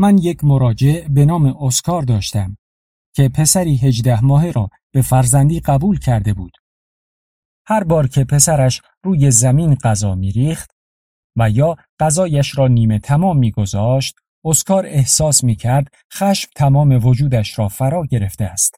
من یک مراجع به نام اسکار داشتم که پسری هجده ماهه را به فرزندی قبول کرده بود. هر بار که پسرش روی زمین غذا میریخت و یا غذایش را نیمه تمام میگذاشت اسکار احساس می‌کرد خشم تمام وجودش را فرا گرفته است.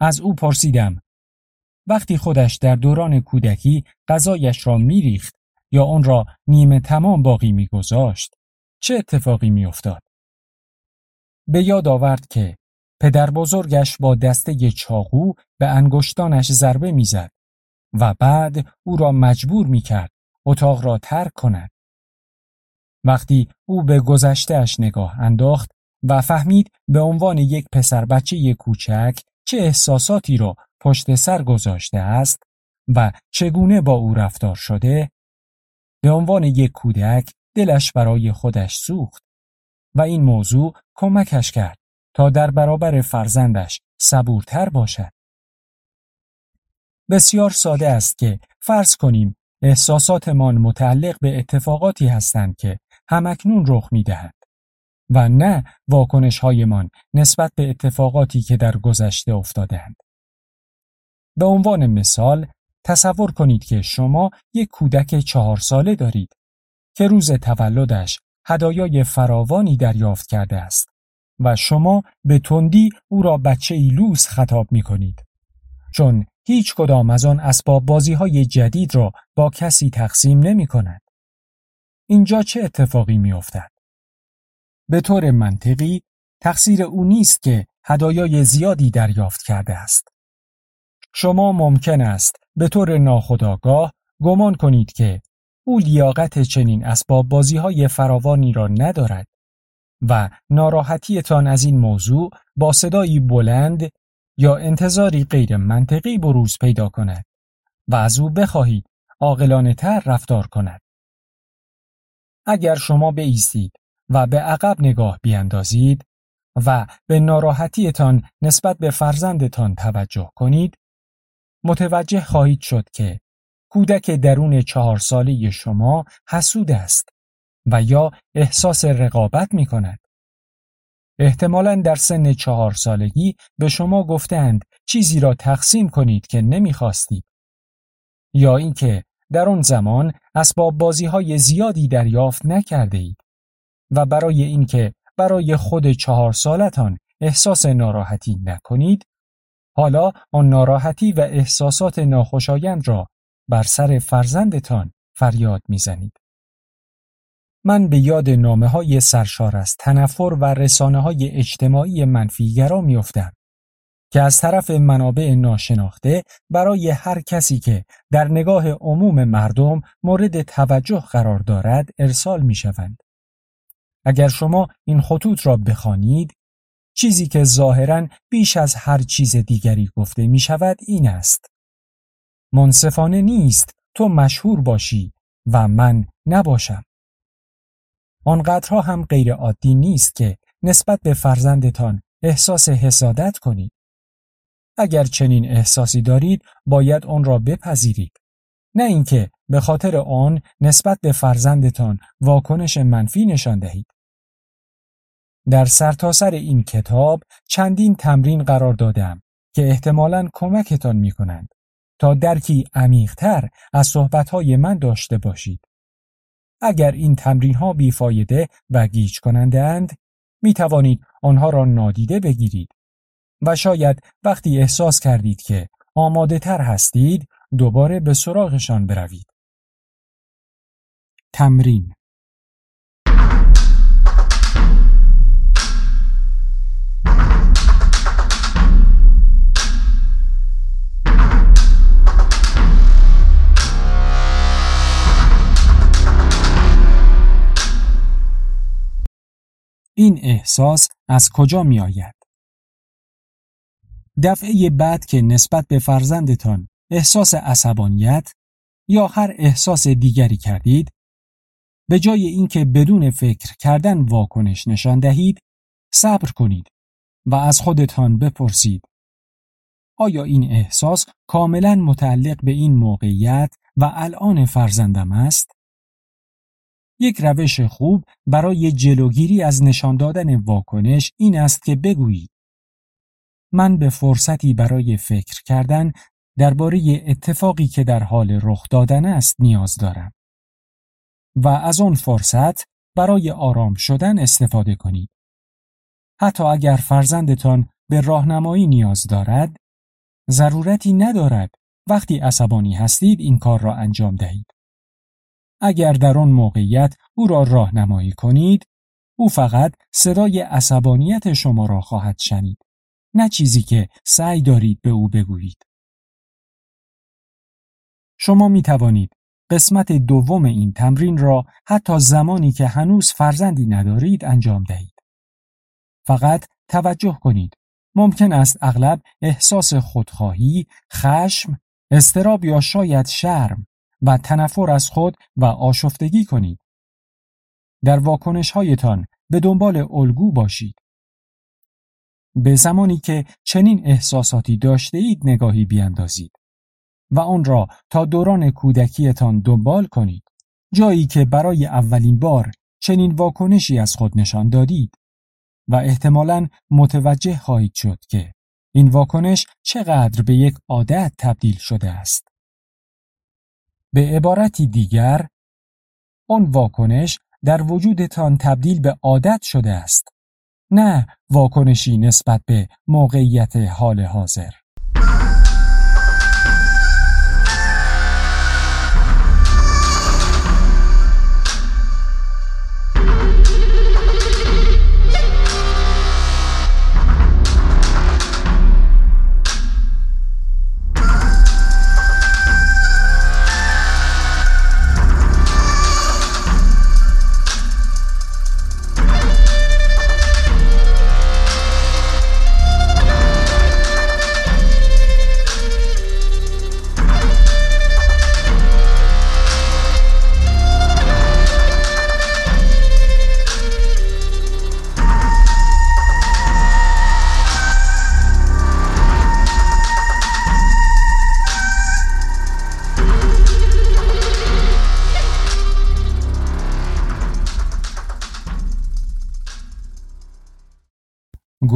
از او پرسیدم وقتی خودش در دوران کودکی غذایش را میریخت یا آن را نیمه تمام باقی میگذاشت چه اتفاقی میافتاد؟ به یاد آورد که پدر بزرگش با دسته چاقو به انگشتانش ضربه می‌زد و بعد او را مجبور می‌کرد اتاق را ترک کند. وقتی او به گذشتهش نگاه انداخت و فهمید به عنوان یک پسر بچه کوچک چه احساساتی را پشت سر گذاشته است و چگونه با او رفتار شده به عنوان یک کودک دلش برای خودش سوخت و این موضوع کمکش کرد تا در برابر فرزندش صبورتر باشد. بسیار ساده است که فرض کنیم احساساتمان متعلق به اتفاقاتی هستند که همکنون رخ می‌دهند و نه واکنش هایمان نسبت به اتفاقاتی که در گذشته افتادند. به عنوان مثال تصور کنید که شما یک کودک چهار ساله دارید که روز تولدش هدایای فراوانی دریافت کرده است و شما به تندی او را بچه لوس خطاب می کنید. چون هیچ کدام از آن اسباب بازی های جدید را با کسی تقسیم نمی کند. اینجا چه اتفاقی می افتد؟ به طور منطقی تقصیر او نیست که هدایای زیادی دریافت کرده است. شما ممکن است به طور ناخودآگاه گمان کنید که او لیاقت چنین اسباب بازی های فراوانی را ندارد و ناراحتیتان از این موضوع با صدایی بلند یا انتظاری غیر منطقی بروز پیدا کند و از او بخواهید عاقلانه تر رفتار کند. اگر شما بیستید و به عقب نگاه بیاندازید و به ناراحتیتان نسبت به فرزندتان توجه کنید متوجه خواهید شد که کودک درون چهار ساله شما حسود است و یا احساس رقابت می کند. احتمالا در سن چهار سالگی به شما گفتند چیزی را تقسیم کنید که نمی‌خواستید. یا اینکه در آن زمان اسباب بازی های زیادی دریافت نکرده اید و برای اینکه برای خود چهار سالتان احساس ناراحتی نکنید حالا آن ناراحتی و احساسات ناخوشایند را بر سر فرزندتان فریاد می‌زنید. من به یاد نامه های سرشار از تنفر و رسانه های اجتماعی منفیگرا میافتم که از طرف منابع ناشناخته برای هر کسی که در نگاه عموم مردم مورد توجه قرار دارد ارسال می شوند. اگر شما این خطوط را بخوانید چیزی که ظاهرا بیش از هر چیز دیگری گفته می شود این است. منصفانه نیست تو مشهور باشی و من نباشم. آنقدرها هم غیر عادی نیست که نسبت به فرزندتان احساس حسادت کنید. اگر چنین احساسی دارید باید آن را بپذیرید. نه اینکه به خاطر آن نسبت به فرزندتان واکنش منفی نشان دهید. در سرتاسر سر این کتاب چندین تمرین قرار دادم که احتمالاً کمکتان می کنند تا درکی عمیقتر از صحبتهای من داشته باشید. اگر این تمرین ها بیفایده و گیج کننده اند می توانید آنها را نادیده بگیرید و شاید وقتی احساس کردید که آماده تر هستید دوباره به سراغشان بروید. تمرین این احساس از کجا می آید؟ دفعه بعد که نسبت به فرزندتان احساس عصبانیت یا هر احساس دیگری کردید به جای اینکه بدون فکر کردن واکنش نشان دهید صبر کنید و از خودتان بپرسید آیا این احساس کاملا متعلق به این موقعیت و الان فرزندم است؟ یک روش خوب برای جلوگیری از نشان دادن واکنش این است که بگویید من به فرصتی برای فکر کردن درباره اتفاقی که در حال رخ دادن است نیاز دارم. و از آن فرصت برای آرام شدن استفاده کنید. حتی اگر فرزندتان به راهنمایی نیاز دارد ضرورتی ندارد. وقتی عصبانی هستید این کار را انجام دهید. اگر در آن موقعیت او را راهنمایی کنید او فقط صدای عصبانیت شما را خواهد شنید نه چیزی که سعی دارید به او بگویید شما می توانید قسمت دوم این تمرین را حتی زمانی که هنوز فرزندی ندارید انجام دهید. فقط توجه کنید. ممکن است اغلب احساس خودخواهی، خشم، استراب یا شاید شرم و تنفر از خود و آشفتگی کنید. در واکنش هایتان به دنبال الگو باشید. به زمانی که چنین احساساتی داشته اید نگاهی بیاندازید. و آن را تا دوران کودکیتان دنبال کنید جایی که برای اولین بار چنین واکنشی از خود نشان دادید و احتمالا متوجه خواهید شد که این واکنش چقدر به یک عادت تبدیل شده است به عبارتی دیگر آن واکنش در وجودتان تبدیل به عادت شده است نه واکنشی نسبت به موقعیت حال حاضر.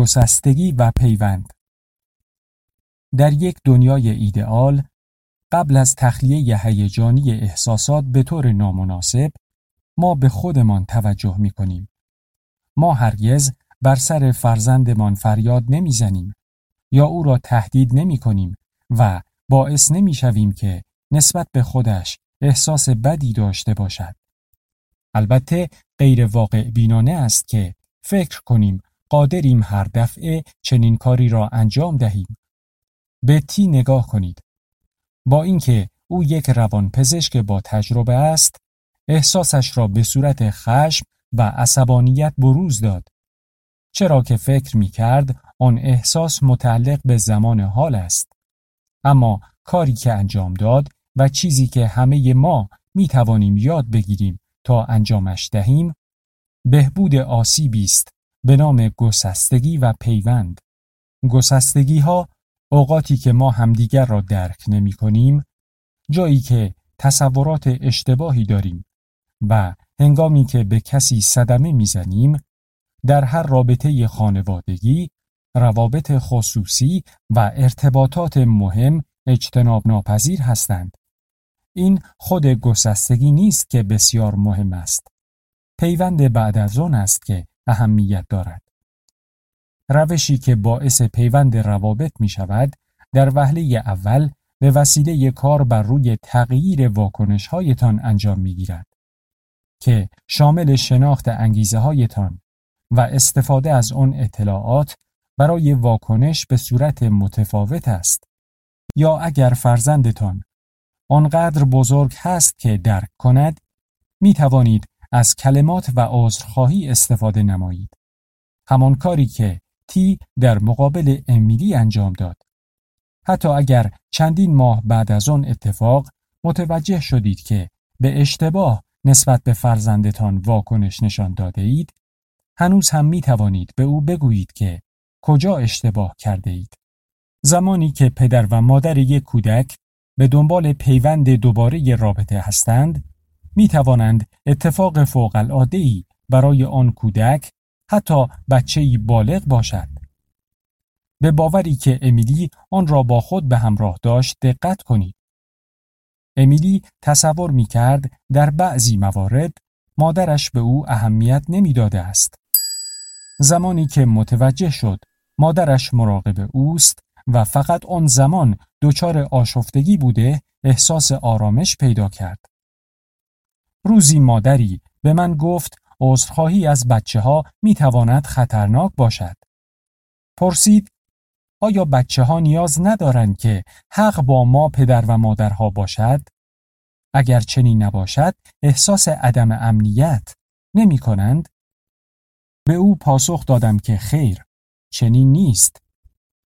گسستگی و پیوند در یک دنیای ایدئال قبل از تخلیه هیجانی احساسات به طور نامناسب ما به خودمان توجه می کنیم. ما هرگز بر سر فرزندمان فریاد نمی‌زنیم یا او را تهدید نمی کنیم و باعث نمی شویم که نسبت به خودش احساس بدی داشته باشد. البته غیر واقع بینانه است که فکر کنیم قادریم هر دفعه چنین کاری را انجام دهیم. به تی نگاه کنید. با اینکه او یک روانپزشک با تجربه است، احساسش را به صورت خشم و عصبانیت بروز داد. چرا که فکر می کرد آن احساس متعلق به زمان حال است. اما کاری که انجام داد و چیزی که همه ما می توانیم یاد بگیریم تا انجامش دهیم بهبود آسیبی است به نام گسستگی و پیوند. گسستگی ها اوقاتی که ما همدیگر را درک نمی کنیم جایی که تصورات اشتباهی داریم و هنگامی که به کسی صدمه می‌زنیم در هر رابطه خانوادگی روابط خصوصی و ارتباطات مهم اجتناب ناپذیر هستند. این خود گسستگی نیست که بسیار مهم است. پیوند بعد از آن است که اهمیت دارد. روشی که باعث پیوند روابط می شود در وهله اول به وسیله کار بر روی تغییر واکنش هایتان انجام می گیرد که شامل شناخت انگیزه هایتان و استفاده از آن اطلاعات برای واکنش به صورت متفاوت است یا اگر فرزندتان آنقدر بزرگ هست که درک کند می توانید از کلمات و عذرخواهی استفاده نمایید. همان کاری که تی در مقابل امیلی انجام داد. حتی اگر چندین ماه بعد از آن اتفاق متوجه شدید که به اشتباه نسبت به فرزندتان واکنش نشان داده اید، هنوز هم می توانید به او بگویید که کجا اشتباه کرده اید. زمانی که پدر و مادر یک کودک به دنبال پیوند دوباره رابطه هستند، می توانند اتفاق فوق العاده برای آن کودک حتی بچه بالغ باشد. به باوری که امیلی آن را با خود به همراه داشت دقت کنید. امیلی تصور می کرد در بعضی موارد مادرش به او اهمیت نمی‌داده است. زمانی که متوجه شد مادرش مراقب اوست و فقط آن زمان دچار آشفتگی بوده احساس آرامش پیدا کرد. روزی مادری به من گفت عذرخواهی از بچه ها می تواند خطرناک باشد. پرسید آیا بچه ها نیاز ندارند که حق با ما پدر و مادرها باشد؟ اگر چنین نباشد احساس عدم امنیت نمی کنند؟ به او پاسخ دادم که خیر چنین نیست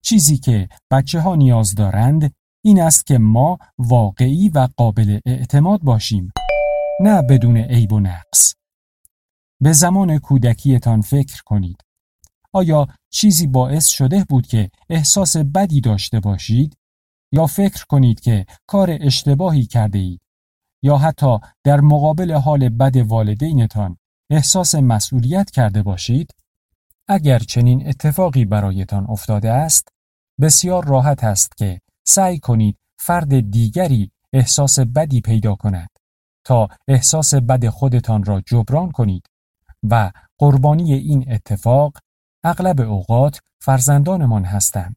چیزی که بچه ها نیاز دارند این است که ما واقعی و قابل اعتماد باشیم نه بدون عیب و نقص. به زمان کودکیتان فکر کنید. آیا چیزی باعث شده بود که احساس بدی داشته باشید؟ یا فکر کنید که کار اشتباهی کرده اید؟ یا حتی در مقابل حال بد والدینتان احساس مسئولیت کرده باشید؟ اگر چنین اتفاقی برایتان افتاده است بسیار راحت است که سعی کنید فرد دیگری احساس بدی پیدا کند. تا احساس بد خودتان را جبران کنید و قربانی این اتفاق اغلب اوقات فرزندانمان هستند.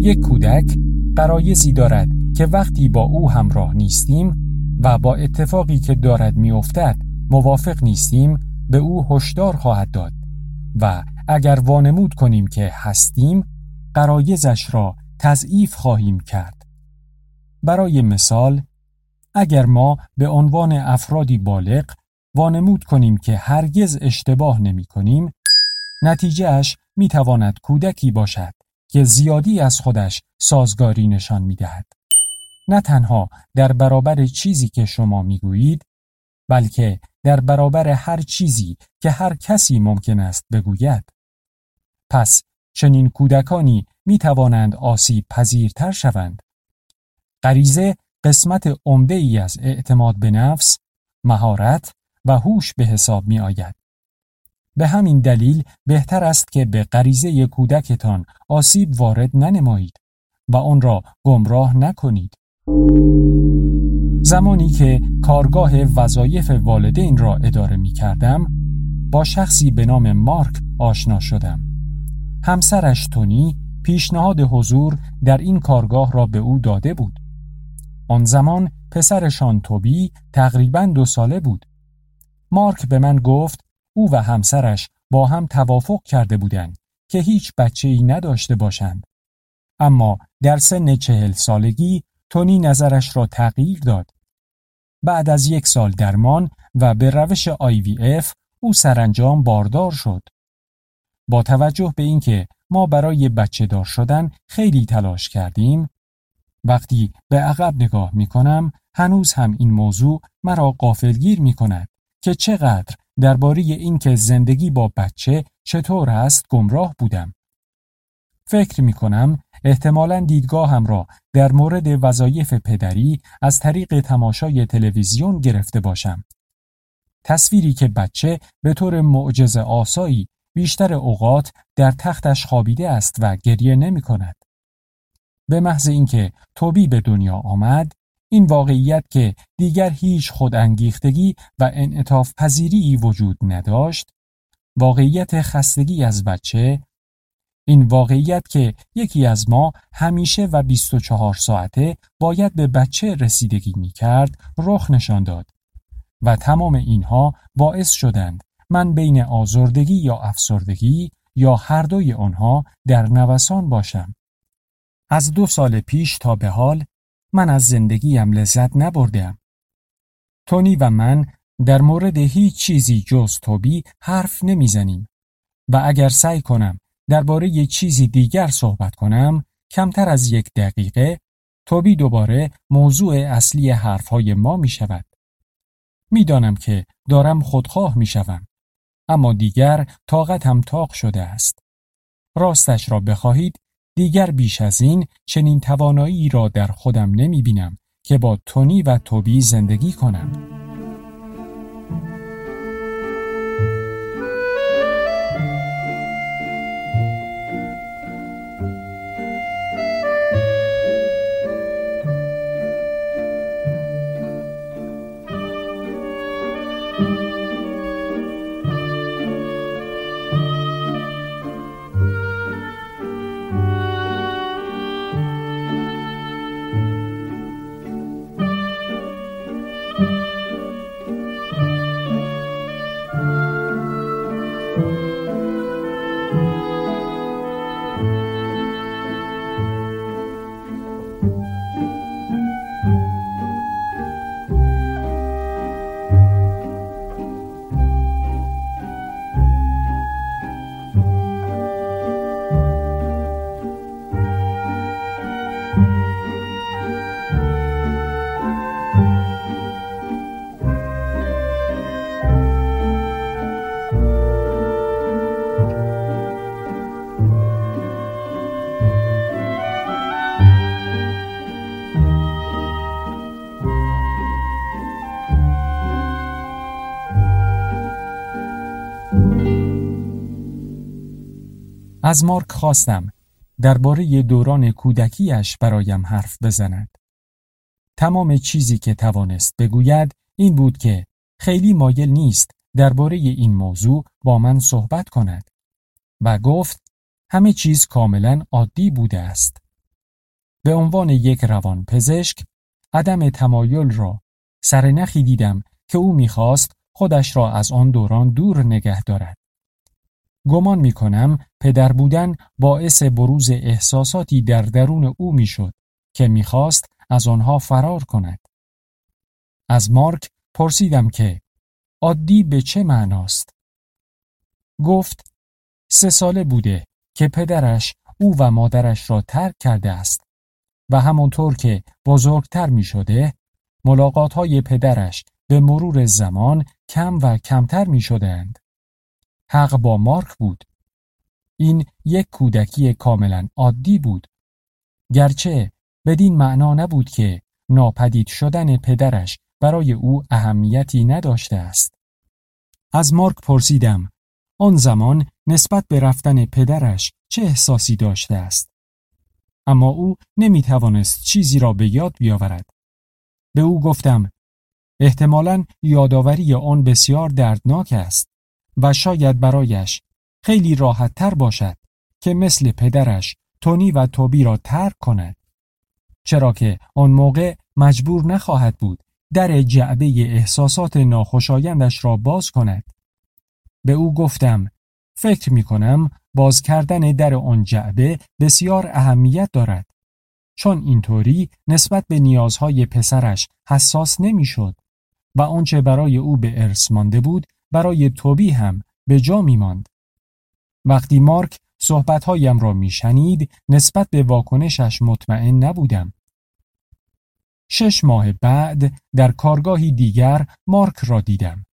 یک کودک قرایزی دارد که وقتی با او همراه نیستیم و با اتفاقی که دارد میافتد موافق نیستیم به او هشدار خواهد داد و اگر وانمود کنیم که هستیم قرایزش را تضعیف خواهیم کرد برای مثال اگر ما به عنوان افرادی بالغ وانمود کنیم که هرگز اشتباه نمی کنیم نتیجهش می تواند کودکی باشد که زیادی از خودش سازگاری نشان می دهد. نه تنها در برابر چیزی که شما می گویید بلکه در برابر هر چیزی که هر کسی ممکن است بگوید. پس چنین کودکانی می توانند آسیب پذیرتر شوند. غریزه قسمت عمده ای از اعتماد به نفس، مهارت و هوش به حساب می آید. به همین دلیل بهتر است که به غریزه کودکتان آسیب وارد ننمایید و آن را گمراه نکنید. زمانی که کارگاه وظایف والدین را اداره می کردم با شخصی به نام مارک آشنا شدم. همسرش تونی پیشنهاد حضور در این کارگاه را به او داده بود. آن زمان پسرشان توبی تقریبا دو ساله بود. مارک به من گفت او و همسرش با هم توافق کرده بودند که هیچ بچه ای نداشته باشند. اما در سن چهل سالگی تونی نظرش را تغییر داد. بعد از یک سال درمان و به روش IVF او سرانجام باردار شد. با توجه به اینکه ما برای بچه دار شدن خیلی تلاش کردیم وقتی به عقب نگاه می کنم هنوز هم این موضوع مرا قافلگیر می کند که چقدر درباره اینکه زندگی با بچه چطور است گمراه بودم. فکر می کنم احتمالا دیدگاهم را در مورد وظایف پدری از طریق تماشای تلویزیون گرفته باشم. تصویری که بچه به طور معجز آسایی بیشتر اوقات در تختش خوابیده است و گریه نمی کند. به محض اینکه توبی به دنیا آمد این واقعیت که دیگر هیچ خودانگیختگی و انعطاف پذیری وجود نداشت واقعیت خستگی از بچه این واقعیت که یکی از ما همیشه و 24 ساعته باید به بچه رسیدگی می کرد رخ نشان داد و تمام اینها باعث شدند من بین آزردگی یا افسردگی یا هر دوی آنها در نوسان باشم. از دو سال پیش تا به حال من از زندگیم لذت نبردم. تونی و من در مورد هیچ چیزی جز توبی حرف نمی‌زنیم و اگر سعی کنم درباره یک چیزی دیگر صحبت کنم کمتر از یک دقیقه توبی دوباره موضوع اصلی حرفهای ما می شود. می‌دانم که دارم خودخواه می شوم. اما دیگر طاقتم تاق شده است. راستش را بخواهید دیگر بیش از این چنین توانایی را در خودم نمی بینم که با تونی و توبی زندگی کنم. از مارک خواستم درباره دوران کودکیش برایم حرف بزند. تمام چیزی که توانست بگوید این بود که خیلی مایل نیست درباره این موضوع با من صحبت کند و گفت همه چیز کاملا عادی بوده است. به عنوان یک روان پزشک عدم تمایل را سرنخی دیدم که او می‌خواست خودش را از آن دوران دور نگه دارد. گمان می کنم پدر بودن باعث بروز احساساتی در درون او می‌شد که می‌خواست از آنها فرار کند. از مارک پرسیدم که عادی به چه معناست؟ گفت سه ساله بوده که پدرش او و مادرش را ترک کرده است و همانطور که بزرگتر می شده ملاقات های پدرش به مرور زمان کم و کمتر می شدند. حق با مارک بود. این یک کودکی کاملا عادی بود. گرچه بدین معنا نبود که ناپدید شدن پدرش برای او اهمیتی نداشته است. از مارک پرسیدم آن زمان نسبت به رفتن پدرش چه احساسی داشته است؟ اما او نمی توانست چیزی را به یاد بیاورد. به او گفتم احتمالا یادآوری آن بسیار دردناک است. و شاید برایش خیلی راحت تر باشد که مثل پدرش تونی و توبی را ترک کند. چرا که آن موقع مجبور نخواهد بود در جعبه احساسات ناخوشایندش را باز کند. به او گفتم فکر می کنم باز کردن در آن جعبه بسیار اهمیت دارد. چون اینطوری نسبت به نیازهای پسرش حساس نمی‌شد و آنچه برای او به ارث مانده بود برای توبی هم به جا می ماند. وقتی مارک صحبتهایم را می شنید نسبت به واکنشش مطمئن نبودم. شش ماه بعد در کارگاهی دیگر مارک را دیدم.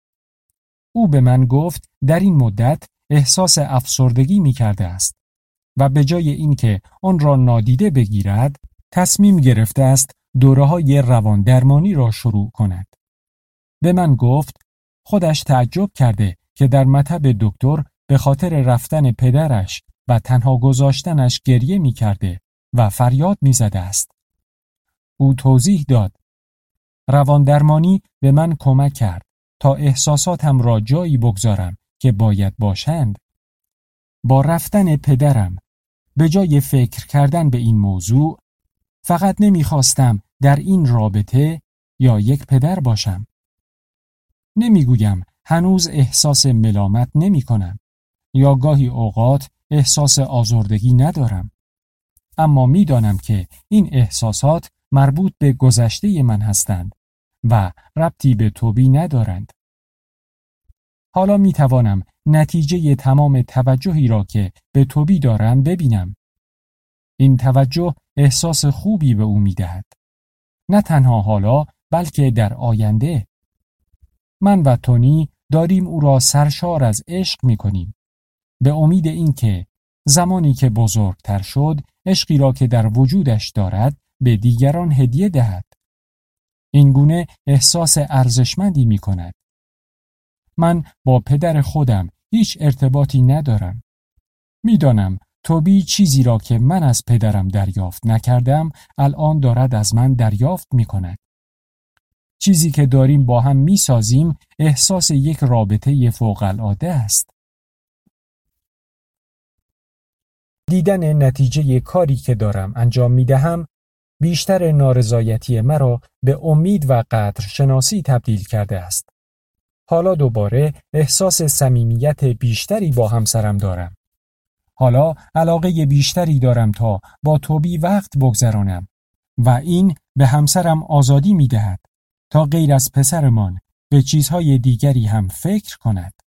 او به من گفت در این مدت احساس افسردگی می کرده است و به جای اینکه آن را نادیده بگیرد تصمیم گرفته است دوره های روان درمانی را شروع کند. به من گفت خودش تعجب کرده که در مطب دکتر به خاطر رفتن پدرش و تنها گذاشتنش گریه می کرده و فریاد می زده است. او توضیح داد. رواندرمانی به من کمک کرد تا احساساتم را جایی بگذارم که باید باشند. با رفتن پدرم به جای فکر کردن به این موضوع فقط نمی‌خواستم در این رابطه یا یک پدر باشم. نمی‌گویم هنوز احساس ملامت نمی کنم یا گاهی اوقات احساس آزردگی ندارم. اما می‌دانم که این احساسات مربوط به گذشته من هستند و ربطی به توبی ندارند. حالا می توانم نتیجه تمام توجهی را که به توبی دارم ببینم. این توجه احساس خوبی به او می دهد. نه تنها حالا بلکه در آینده من و تونی داریم او را سرشار از عشق می کنیم. به امید اینکه زمانی که بزرگتر شد عشقی را که در وجودش دارد به دیگران هدیه دهد. این گونه احساس ارزشمندی می کند. من با پدر خودم هیچ ارتباطی ندارم. می‌دانم توبی چیزی را که من از پدرم دریافت نکردم الان دارد از من دریافت می کند. چیزی که داریم با هم می‌سازیم احساس یک رابطه فوق العاده است. دیدن نتیجه کاری که دارم انجام می دهم بیشتر نارضایتی مرا به امید و قدر شناسی تبدیل کرده است. حالا دوباره احساس صمیمیت بیشتری با همسرم دارم. حالا علاقه بیشتری دارم تا با توبی وقت بگذرانم و این به همسرم آزادی می دهد تا غیر از پسرمان به چیزهای دیگری هم فکر کند.